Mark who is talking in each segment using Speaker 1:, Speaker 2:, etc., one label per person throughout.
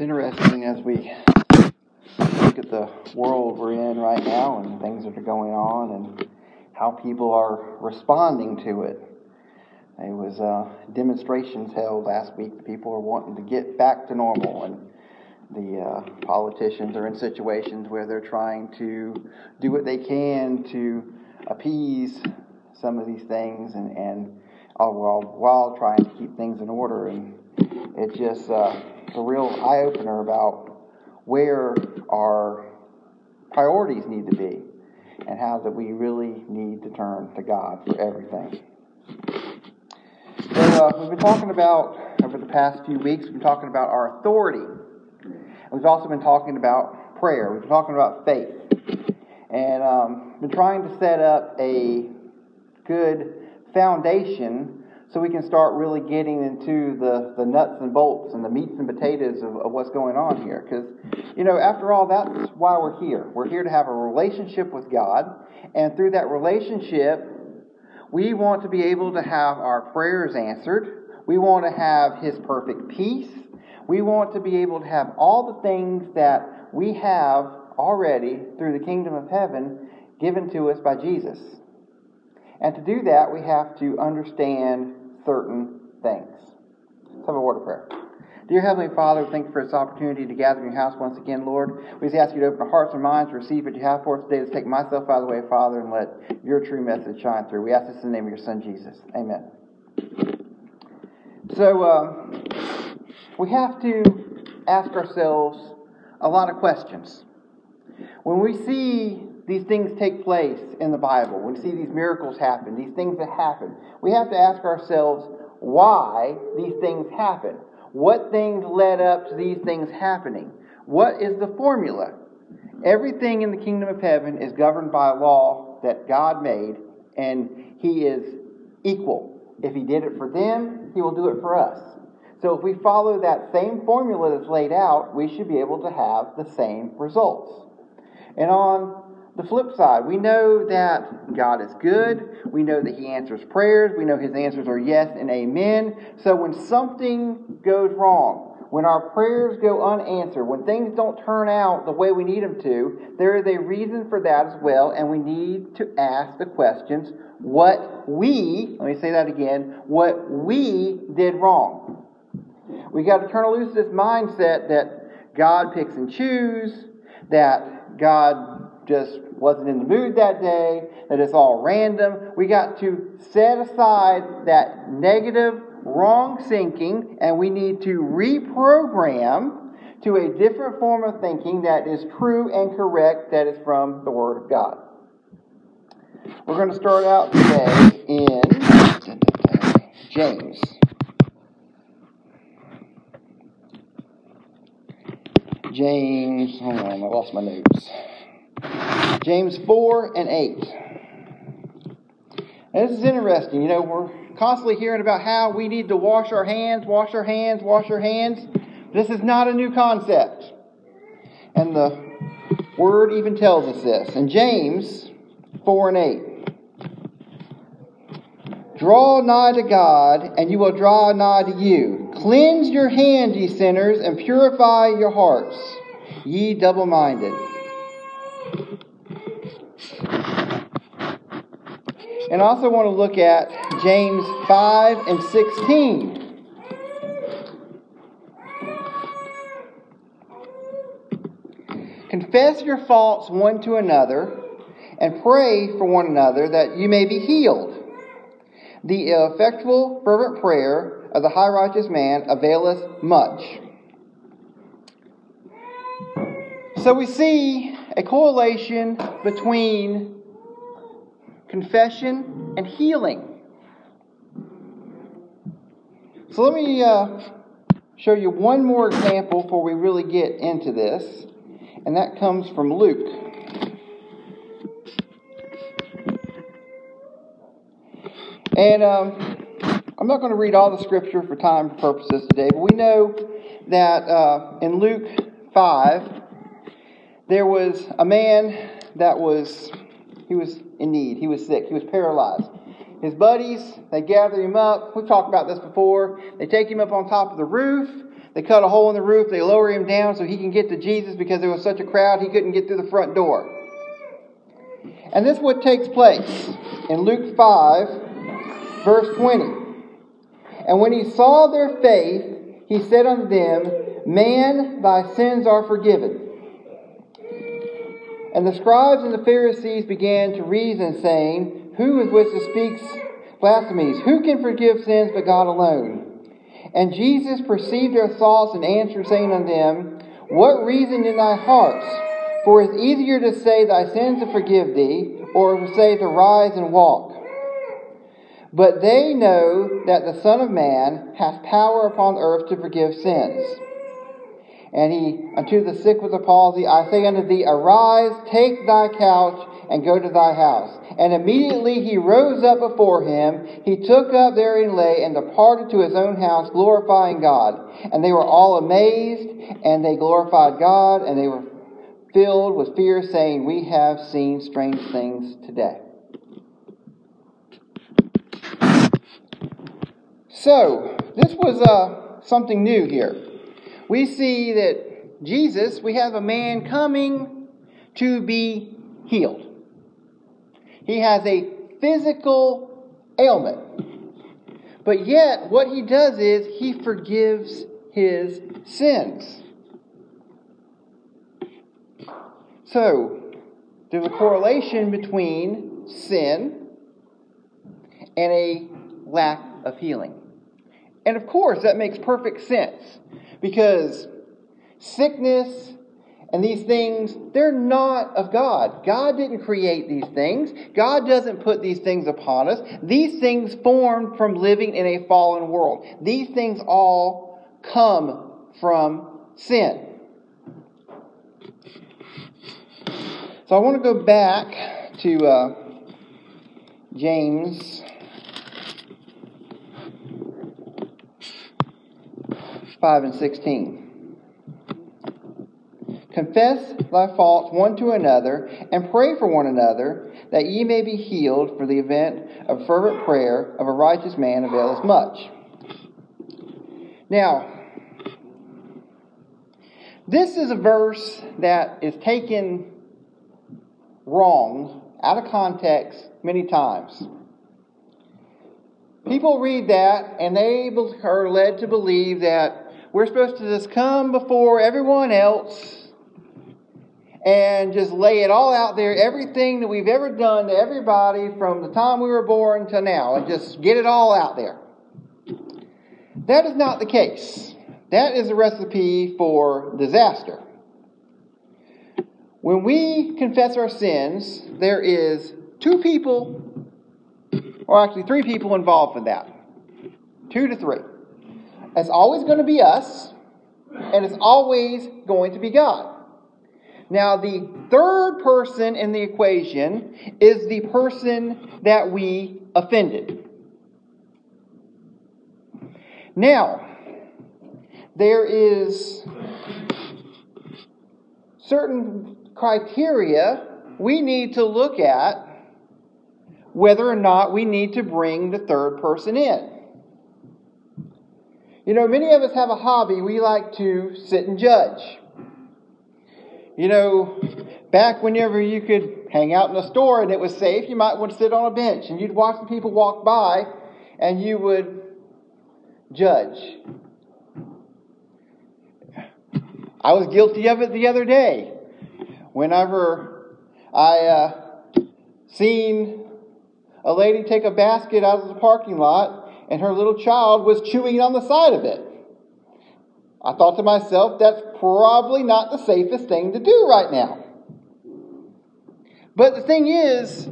Speaker 1: It's interesting as we look at the world we're in right now and things that are going on and how people are responding to it. There was uh, demonstrations held last week. People are wanting to get back to normal, and the uh, politicians are in situations where they're trying to do what they can to appease some of these things, and and all while while trying to keep things in order. And it just uh, a real eye opener about where our priorities need to be and how that we really need to turn to God for everything. So uh, we've been talking about over the past few weeks. We've been talking about our authority. We've also been talking about prayer. We've been talking about faith, and um, been trying to set up a good foundation so we can start really getting into the, the nuts and bolts and the meats and potatoes of, of what's going on here. Because, you know, after all, that's why we're here. We're here to have a relationship with God, and through that relationship, we want to be able to have our prayers answered. We want to have His perfect peace. We want to be able to have all the things that we have already through the kingdom of heaven given to us by Jesus. And to do that, we have to understand certain things. Let's have a word of prayer. Dear Heavenly Father, thank you for this opportunity to gather in your house once again, Lord. We just ask you to open our hearts and minds to receive what you have for us today, to take myself out of the way, Father, and let your true message shine through. We ask this in the name of your Son, Jesus. Amen. So, uh, we have to ask ourselves a lot of questions. When we see these things take place in the Bible, when we see these miracles happen, these things that happen, we have to ask ourselves why these things happen. What things led up to these things happening? What is the formula? Everything in the kingdom of heaven is governed by a law that God made, and He is equal. If He did it for them, He will do it for us. So if we follow that same formula that's laid out, we should be able to have the same results. And on the flip side, we know that God is good. We know that He answers prayers. We know His answers are yes and amen. So when something goes wrong, when our prayers go unanswered, when things don't turn out the way we need them to, there is a reason for that as well, and we need to ask the questions what we, let me say that again, what we did wrong. We got to turn loose this mindset that God picks and chooses, that God just wasn't in the mood that day, that it's all random. We got to set aside that negative, wrong thinking, and we need to reprogram to a different form of thinking that is true and correct, that is from the Word of God. We're going to start out today in James. James, hold on, I lost my notes. James 4 and 8. Now, this is interesting. You know, we're constantly hearing about how we need to wash our hands, wash our hands, wash our hands. This is not a new concept. And the Word even tells us this. In James 4 and 8. Draw nigh to God, and you will draw nigh to you. Cleanse your hands, ye sinners, and purify your hearts, ye double minded. And also want to look at James 5 and 16. Confess your faults one to another and pray for one another that you may be healed. The effectual, fervent prayer of the high righteous man availeth much. So we see a correlation between confession, and healing. So let me uh, show you one more example before we really get into this, and that comes from Luke. And um, I'm not going to read all the scripture for time purposes today, but we know that uh, in Luke 5, there was a man that was he was in need. He was sick. He was paralyzed. his buddies, they gather him up. We've talked about this before. They take him up on top of the roof. They cut a hole in the roof. They lower him down so he can get to Jesus because there was such a crowd he couldn't get through the front door. And this is what takes place in Luke 5, verse 20. And when he saw their faith, he said unto them, Man, thy sins are forgiven. And the scribes and the Pharisees began to reason, saying, Who is which that speaks blasphemies? Who can forgive sins but God alone? And Jesus perceived their thoughts and answered, saying unto them, What reason in thy hearts? For it is easier to say, Thy sins to forgive thee, or to say, To rise and walk. But they know that the Son of Man hath power upon earth to forgive sins. And he, unto the sick with the palsy, I say unto thee, Arise, take thy couch, and go to thy house. And immediately he rose up before him. He took up therein lay, and departed to his own house, glorifying God. And they were all amazed, and they glorified God, and they were filled with fear, saying, We have seen strange things today. So, this was uh, something new here we see that Jesus, we have a man coming to be healed. He has a physical ailment. But yet, what he does is he forgives his sins. So, there's a correlation between sin and a lack of healing. And of course, that makes perfect sense because sickness and these things, they're not of God. God didn't create these things. God doesn't put these things upon us. These things formed from living in a fallen world. These things all come from sin. So I want to go back to uh, James 5 and 16. Confess thy faults one to another, and pray for one another, that ye may be healed, for the event of fervent prayer of a righteous man availeth much. Now, this is a verse that is taken wrong, out of context, many times. People read that and they are led to believe that we're supposed to just come before everyone else and just lay it all out there, everything that we've ever done to everybody from the time we were born to now, and just get it all out there. That is not the case. That is a recipe for disaster. When we confess our sins, there is two people, or actually three people involved in that. Two to three. It's always going to be us, and it's always going to be God. Now, the third person in the equation is the person that we offended. Now, there is certain criteria we need to look at whether or not we need to bring the third person in. You know, many of us have a hobby. We like to sit and judge. You know, back whenever you could hang out in a store and it was safe, you might want to sit on a bench and you'd watch the people walk by and you would judge. I was guilty of it the other day. Whenever I uh, seen a lady take a basket out of the parking lot and her little child was chewing on the side of it. I thought to myself, that's probably not the safest thing to do right now. But the thing is,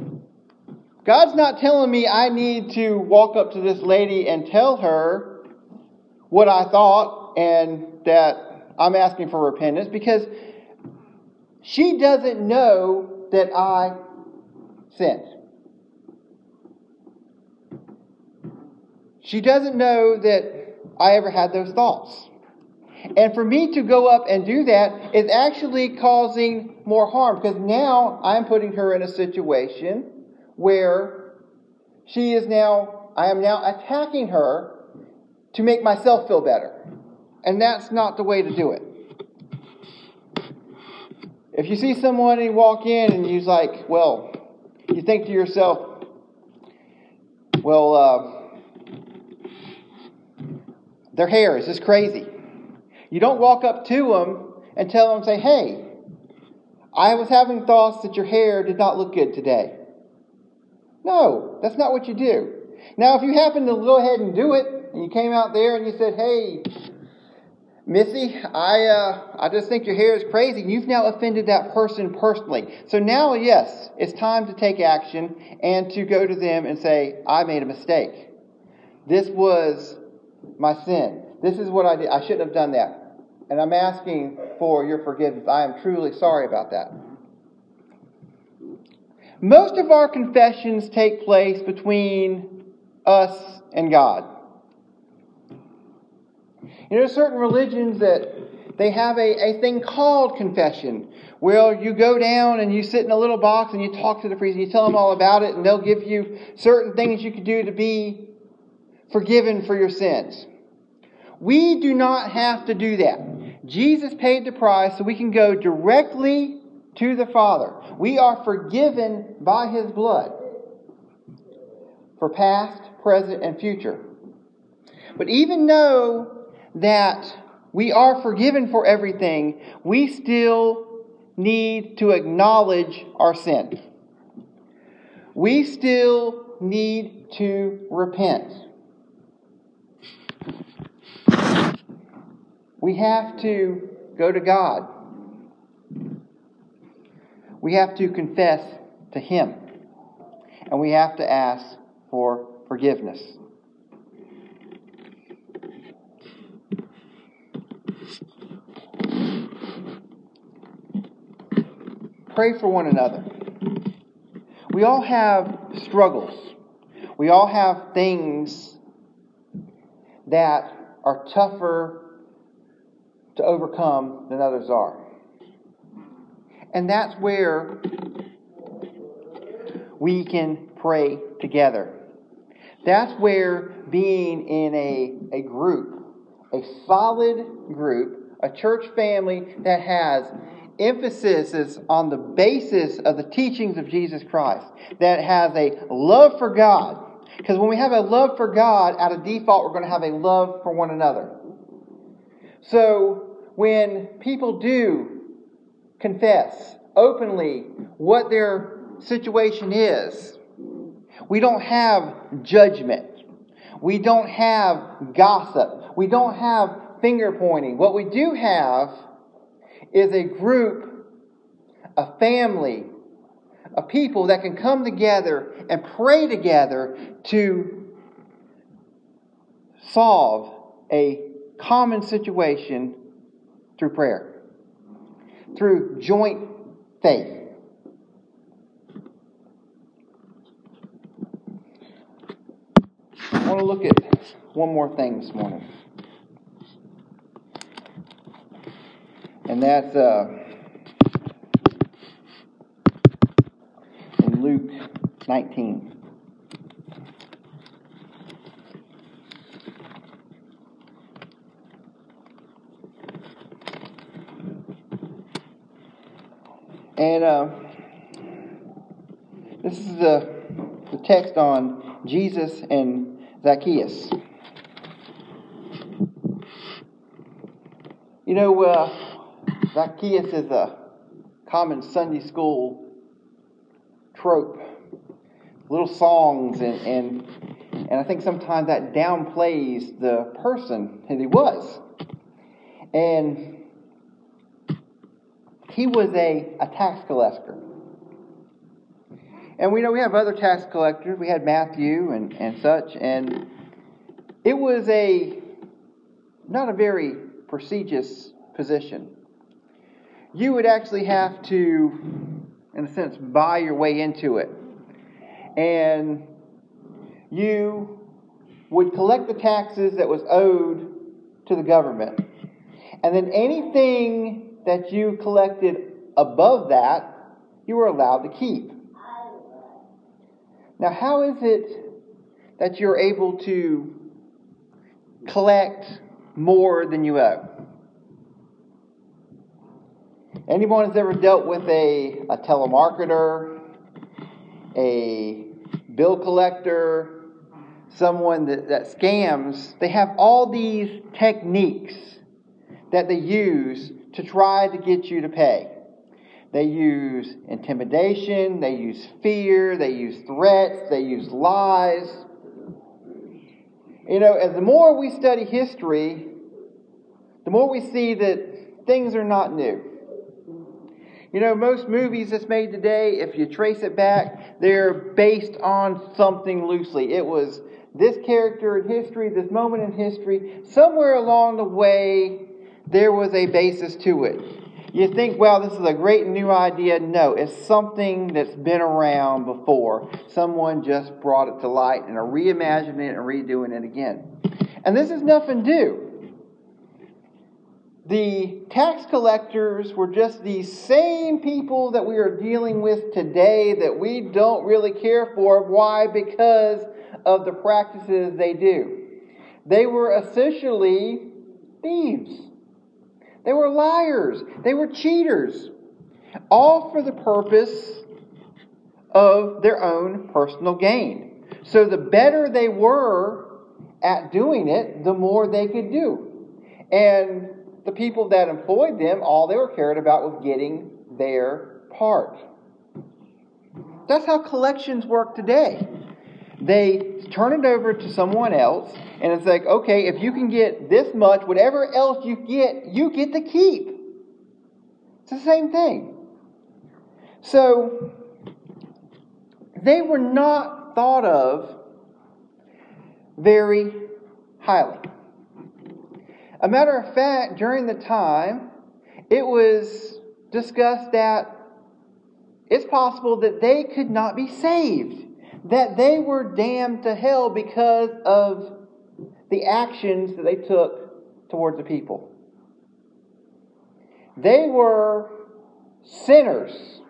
Speaker 1: God's not telling me I need to walk up to this lady and tell her what I thought and that I'm asking for repentance because she doesn't know that I sinned. She doesn't know that I ever had those thoughts. And for me to go up and do that is actually causing more harm because now I'm putting her in a situation where she is now, I am now attacking her to make myself feel better. And that's not the way to do it. If you see someone and you walk in and you're like, well, you think to yourself, well, uh, their hair is just crazy. You don't walk up to them and tell them, say, hey, I was having thoughts that your hair did not look good today. No, that's not what you do. Now, if you happen to go ahead and do it, and you came out there and you said, hey, Missy, I, uh, I just think your hair is crazy. You've now offended that person personally. So now, yes, it's time to take action and to go to them and say, I made a mistake. This was my sin. This is what I did. I shouldn't have done that. And I'm asking for your forgiveness. I am truly sorry about that. Most of our confessions take place between us and God. You know, certain religions that they have a, a thing called confession, where you go down and you sit in a little box and you talk to the priest and you tell them all about it, and they'll give you certain things you can do to be forgiven for your sins. We do not have to do that. Jesus paid the price so we can go directly to the Father. We are forgiven by His blood for past, present, and future. But even though that we are forgiven for everything, we still need to acknowledge our sin. We still need to repent. We have to go to God. We have to confess to Him. And we have to ask for forgiveness. pray for one another. We all have struggles. We all have things that are tougher to overcome than others are. And that's where we can pray together. That's where being in a, a group, a solid group, a church family that has emphasis is on the basis of the teachings of Jesus Christ, that has a love for God. Because when we have a love for God, out of default, we're going to have a love for one another. So when people do confess openly what their situation is, we don't have judgment. We don't have gossip. We don't have finger pointing. What we do have is a group, a family, a people that can come together and pray together to solve a common situation through prayer, through joint faith. I want to look at one more thing this morning. And that's uh, in Luke 19. And uh, this is the, the text on Jesus and Zacchaeus. You know, uh, Zacchaeus is a common Sunday school trope. Little songs and, and and I think sometimes that downplays the person that he was. And he was a, a tax collector. And we know we have other tax collectors. We had Matthew and, and such. And it was a not a very prestigious position you would actually have to, in a sense, buy your way into it. And you would collect the taxes that was owed to the government. And then anything that you collected above that, you were allowed to keep. Now, how is it that you're able to collect more than you owe. Anyone has ever dealt with a, a telemarketer, a bill collector, someone that, that scams, they have all these techniques that they use to try to get you to pay. They use intimidation, they use fear, they use threats, they use lies. You know, as the more we study history, the more we see that things are not new. You know, most movies that's made today, if you trace it back, they're based on something loosely. It was this character in history, this moment in history. Somewhere along the way, there was a basis to it. You think, well, this is a great new idea. No, it's something that's been around before. Someone just brought it to light and are reimagining it and redoing it again. And this is nothing new. The tax collectors were just these same people that we are dealing with today that we don't really care for. Why? Because of the practices they do. They were essentially thieves. They were liars. They were cheaters. All for the purpose of their own personal gain. So the better they were at doing it, the more they could do. And the people that employed them, all they were cared about was getting their part. That's how collections work today. They turn it over to someone else, and it's like, okay, if you can get this much, whatever else you get, you get to keep. It's the same thing. So, they were not thought of very highly. A matter of fact, during the time, it was discussed that it's possible that they could not be saved, that they were damned to hell because of the actions that they took towards the people. They were sinners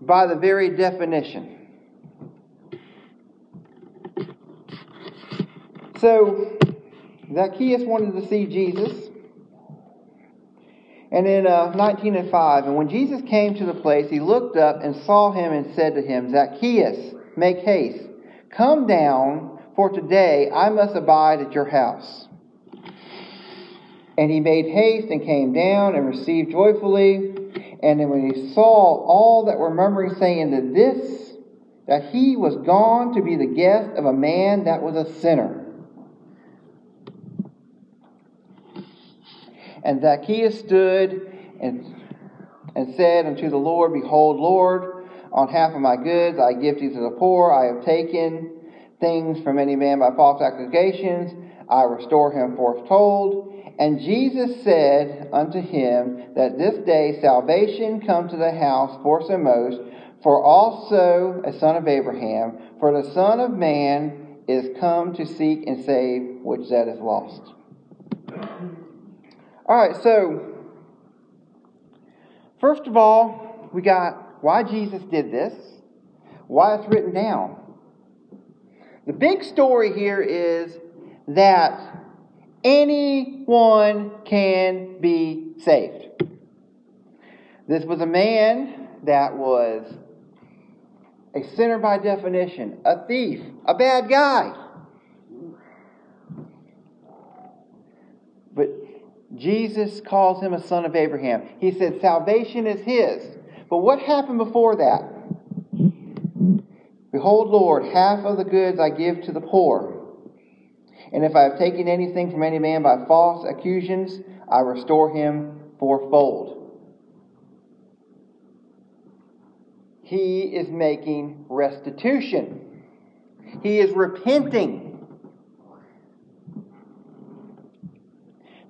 Speaker 1: by the very definition. So, Zacchaeus wanted to see Jesus. And in uh, 19 and 5, and when Jesus came to the place, he looked up and saw him and said to him, Zacchaeus, make haste, come down, for today I must abide at your house. And he made haste and came down and received joyfully. And then when he saw all that were murmuring, saying that this, that he was gone to be the guest of a man that was a sinner. And Zacchaeus stood and, and said unto the Lord, Behold, Lord, on half of my goods I give to the poor. I have taken things from any man by false accusations. I restore him foretold. And Jesus said unto him that this day salvation come to the house foremost, for also a son of Abraham, for the Son of Man is come to seek and save which that is lost. All right, so first of all, we got why Jesus did this, why it's written down. The big story here is that anyone can be saved. This was a man that was a sinner by definition, a thief, a bad guy. But Jesus calls him a son of Abraham. He said salvation is his. But what happened before that? Behold, Lord, half of the goods I give to the poor. And if I have taken anything from any man by false accusations, I restore him fourfold. He is making restitution. He is repenting.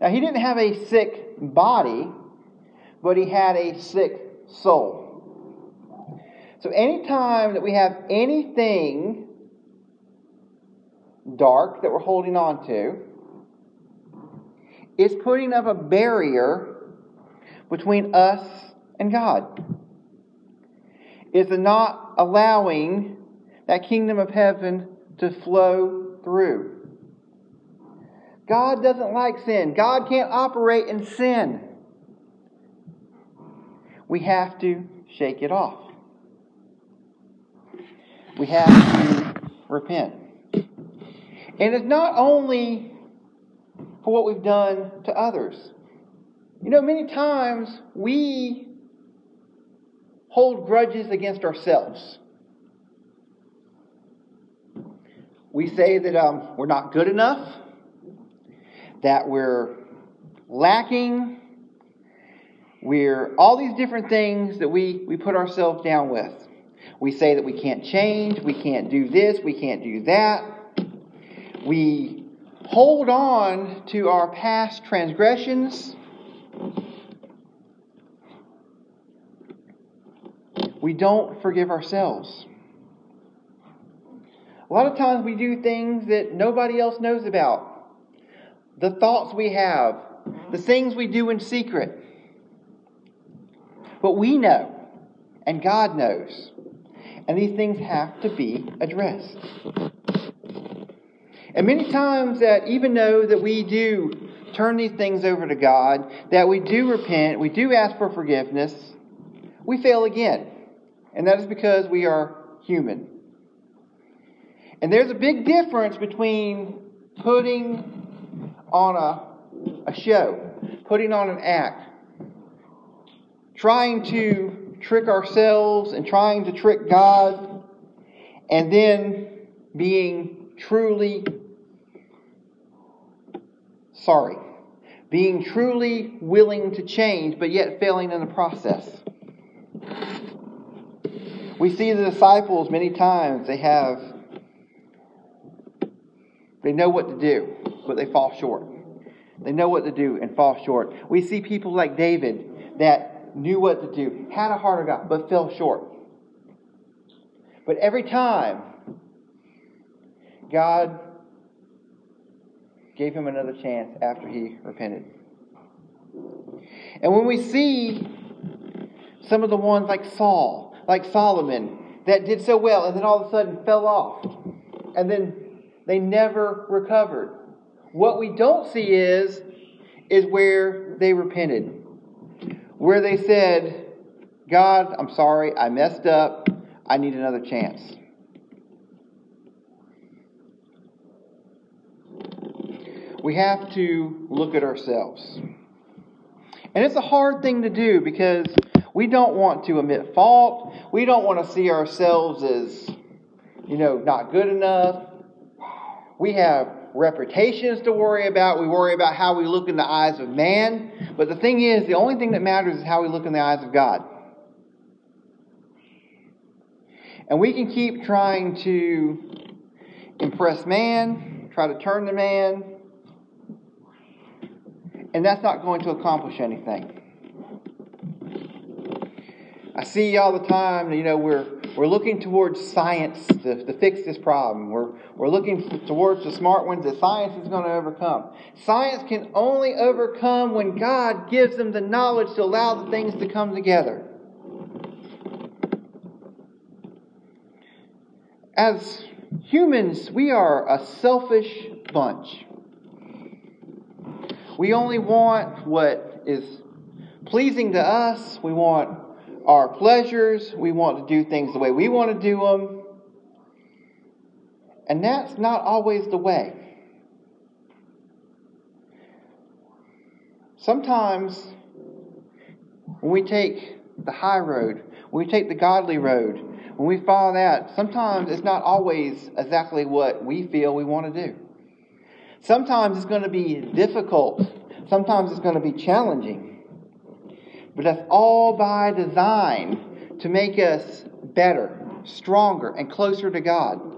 Speaker 1: Now, he didn't have a sick body, but he had a sick soul. So, anytime that we have anything dark that we're holding on to, it's putting up a barrier between us and God. It's not allowing that kingdom of heaven to flow through. God doesn't like sin. God can't operate in sin. We have to shake it off. We have to repent. And it's not only for what we've done to others. You know, many times we hold grudges against ourselves. We say that um, we're not good enough, that we're lacking, we're all these different things that we, we put ourselves down with. We say that we can't change, we can't do this, we can't do that. We hold on to our past transgressions. We don't forgive ourselves. A lot of times we do things that nobody else knows about. The thoughts we have, the things we do in secret. But we know, and God knows. And these things have to be addressed. And many times that even though that we do turn these things over to God, that we do repent, we do ask for forgiveness, we fail again. And that is because we are human. And there's a big difference between putting on a, a show, putting on an act, trying to trick ourselves and trying to trick God, and then being truly sorry. Being truly willing to change, but yet failing in the process. We see the disciples many times, they have, they know what to do, but they fall short. They know what to do and fall short. We see people like David that knew what to do, had a heart of God, but fell short. But every time, God gave him another chance after he repented. And when we see some of the ones like Saul, like Solomon, that did so well and then all of a sudden fell off, and then they never recovered. What we don't see is is where they repented. Where they said, God, I'm sorry, I messed up, I need another chance. we have to look at ourselves. And it's a hard thing to do because we don't want to admit fault. We don't want to see ourselves as, you know, not good enough. We have reputations to worry about. We worry about how we look in the eyes of man. But the thing is, the only thing that matters is how we look in the eyes of God. And we can keep trying to impress man, try to turn the man, and that's not going to accomplish anything. I see all the time, you know, we're, we're looking towards science to, to fix this problem. We're, we're looking towards the smart ones that science is going to overcome. Science can only overcome when God gives them the knowledge to allow the things to come together. As humans, we are a selfish bunch. We only want what is pleasing to us. We want our pleasures. We want to do things the way we want to do them. And that's not always the way. Sometimes when we take the high road, when we take the godly road, when we follow that, sometimes it's not always exactly what we feel we want to do. Sometimes it's going to be difficult. Sometimes it's going to be challenging. But that's all by design to make us better, stronger, and closer to God.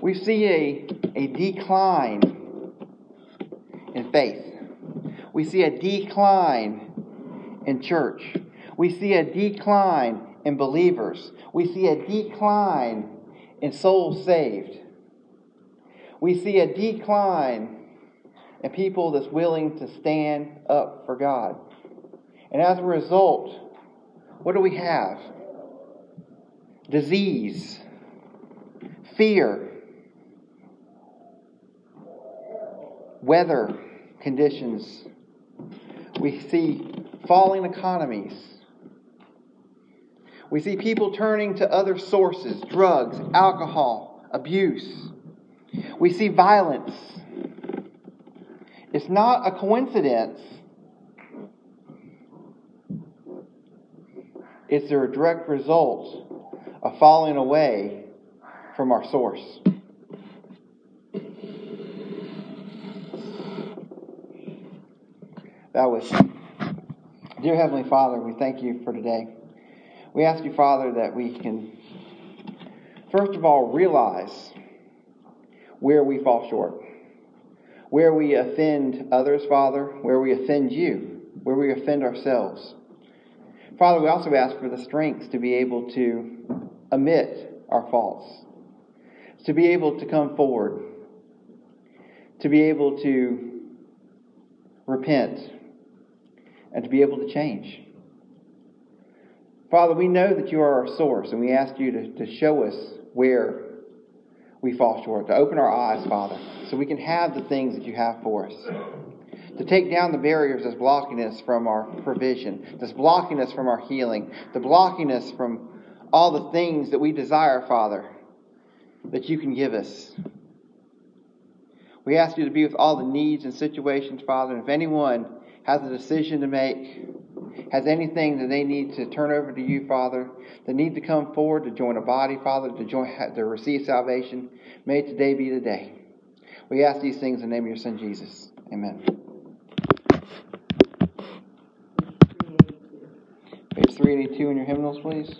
Speaker 1: We see a, a decline in faith. We see a decline in church. We see a decline in believers. We see a decline in souls saved. We see a decline in people that's willing to stand up for God. And as a result, what do we have? Disease, fear, weather conditions. We see falling economies. We see people turning to other sources drugs, alcohol, abuse. We see violence. It's not a coincidence. It's a direct result of falling away from our source. That was, dear Heavenly Father, we thank you for today. We ask you, Father, that we can, first of all, realize where we fall short, where we offend others, Father, where we offend you, where we offend ourselves. Father, we also ask for the strength to be able to admit our faults, to be able to come forward, to be able to repent, and to be able to change. Father, we know that you are our source, and we ask you to, to show us where we fall short, to open our eyes, Father, so we can have the things that you have for us. To take down the barriers that's blocking us from our provision, that's blocking us from our healing, to blocking us from all the things that we desire, Father, that you can give us. We ask you to be with all the needs and situations, Father, and if anyone has a decision to make, has anything that they need to turn over to you, Father, that need to come forward to join a body, Father, to join to receive salvation, may today be the day. We ask these things in the name of your Son Jesus. Amen. Page 382 in your hymnals, please.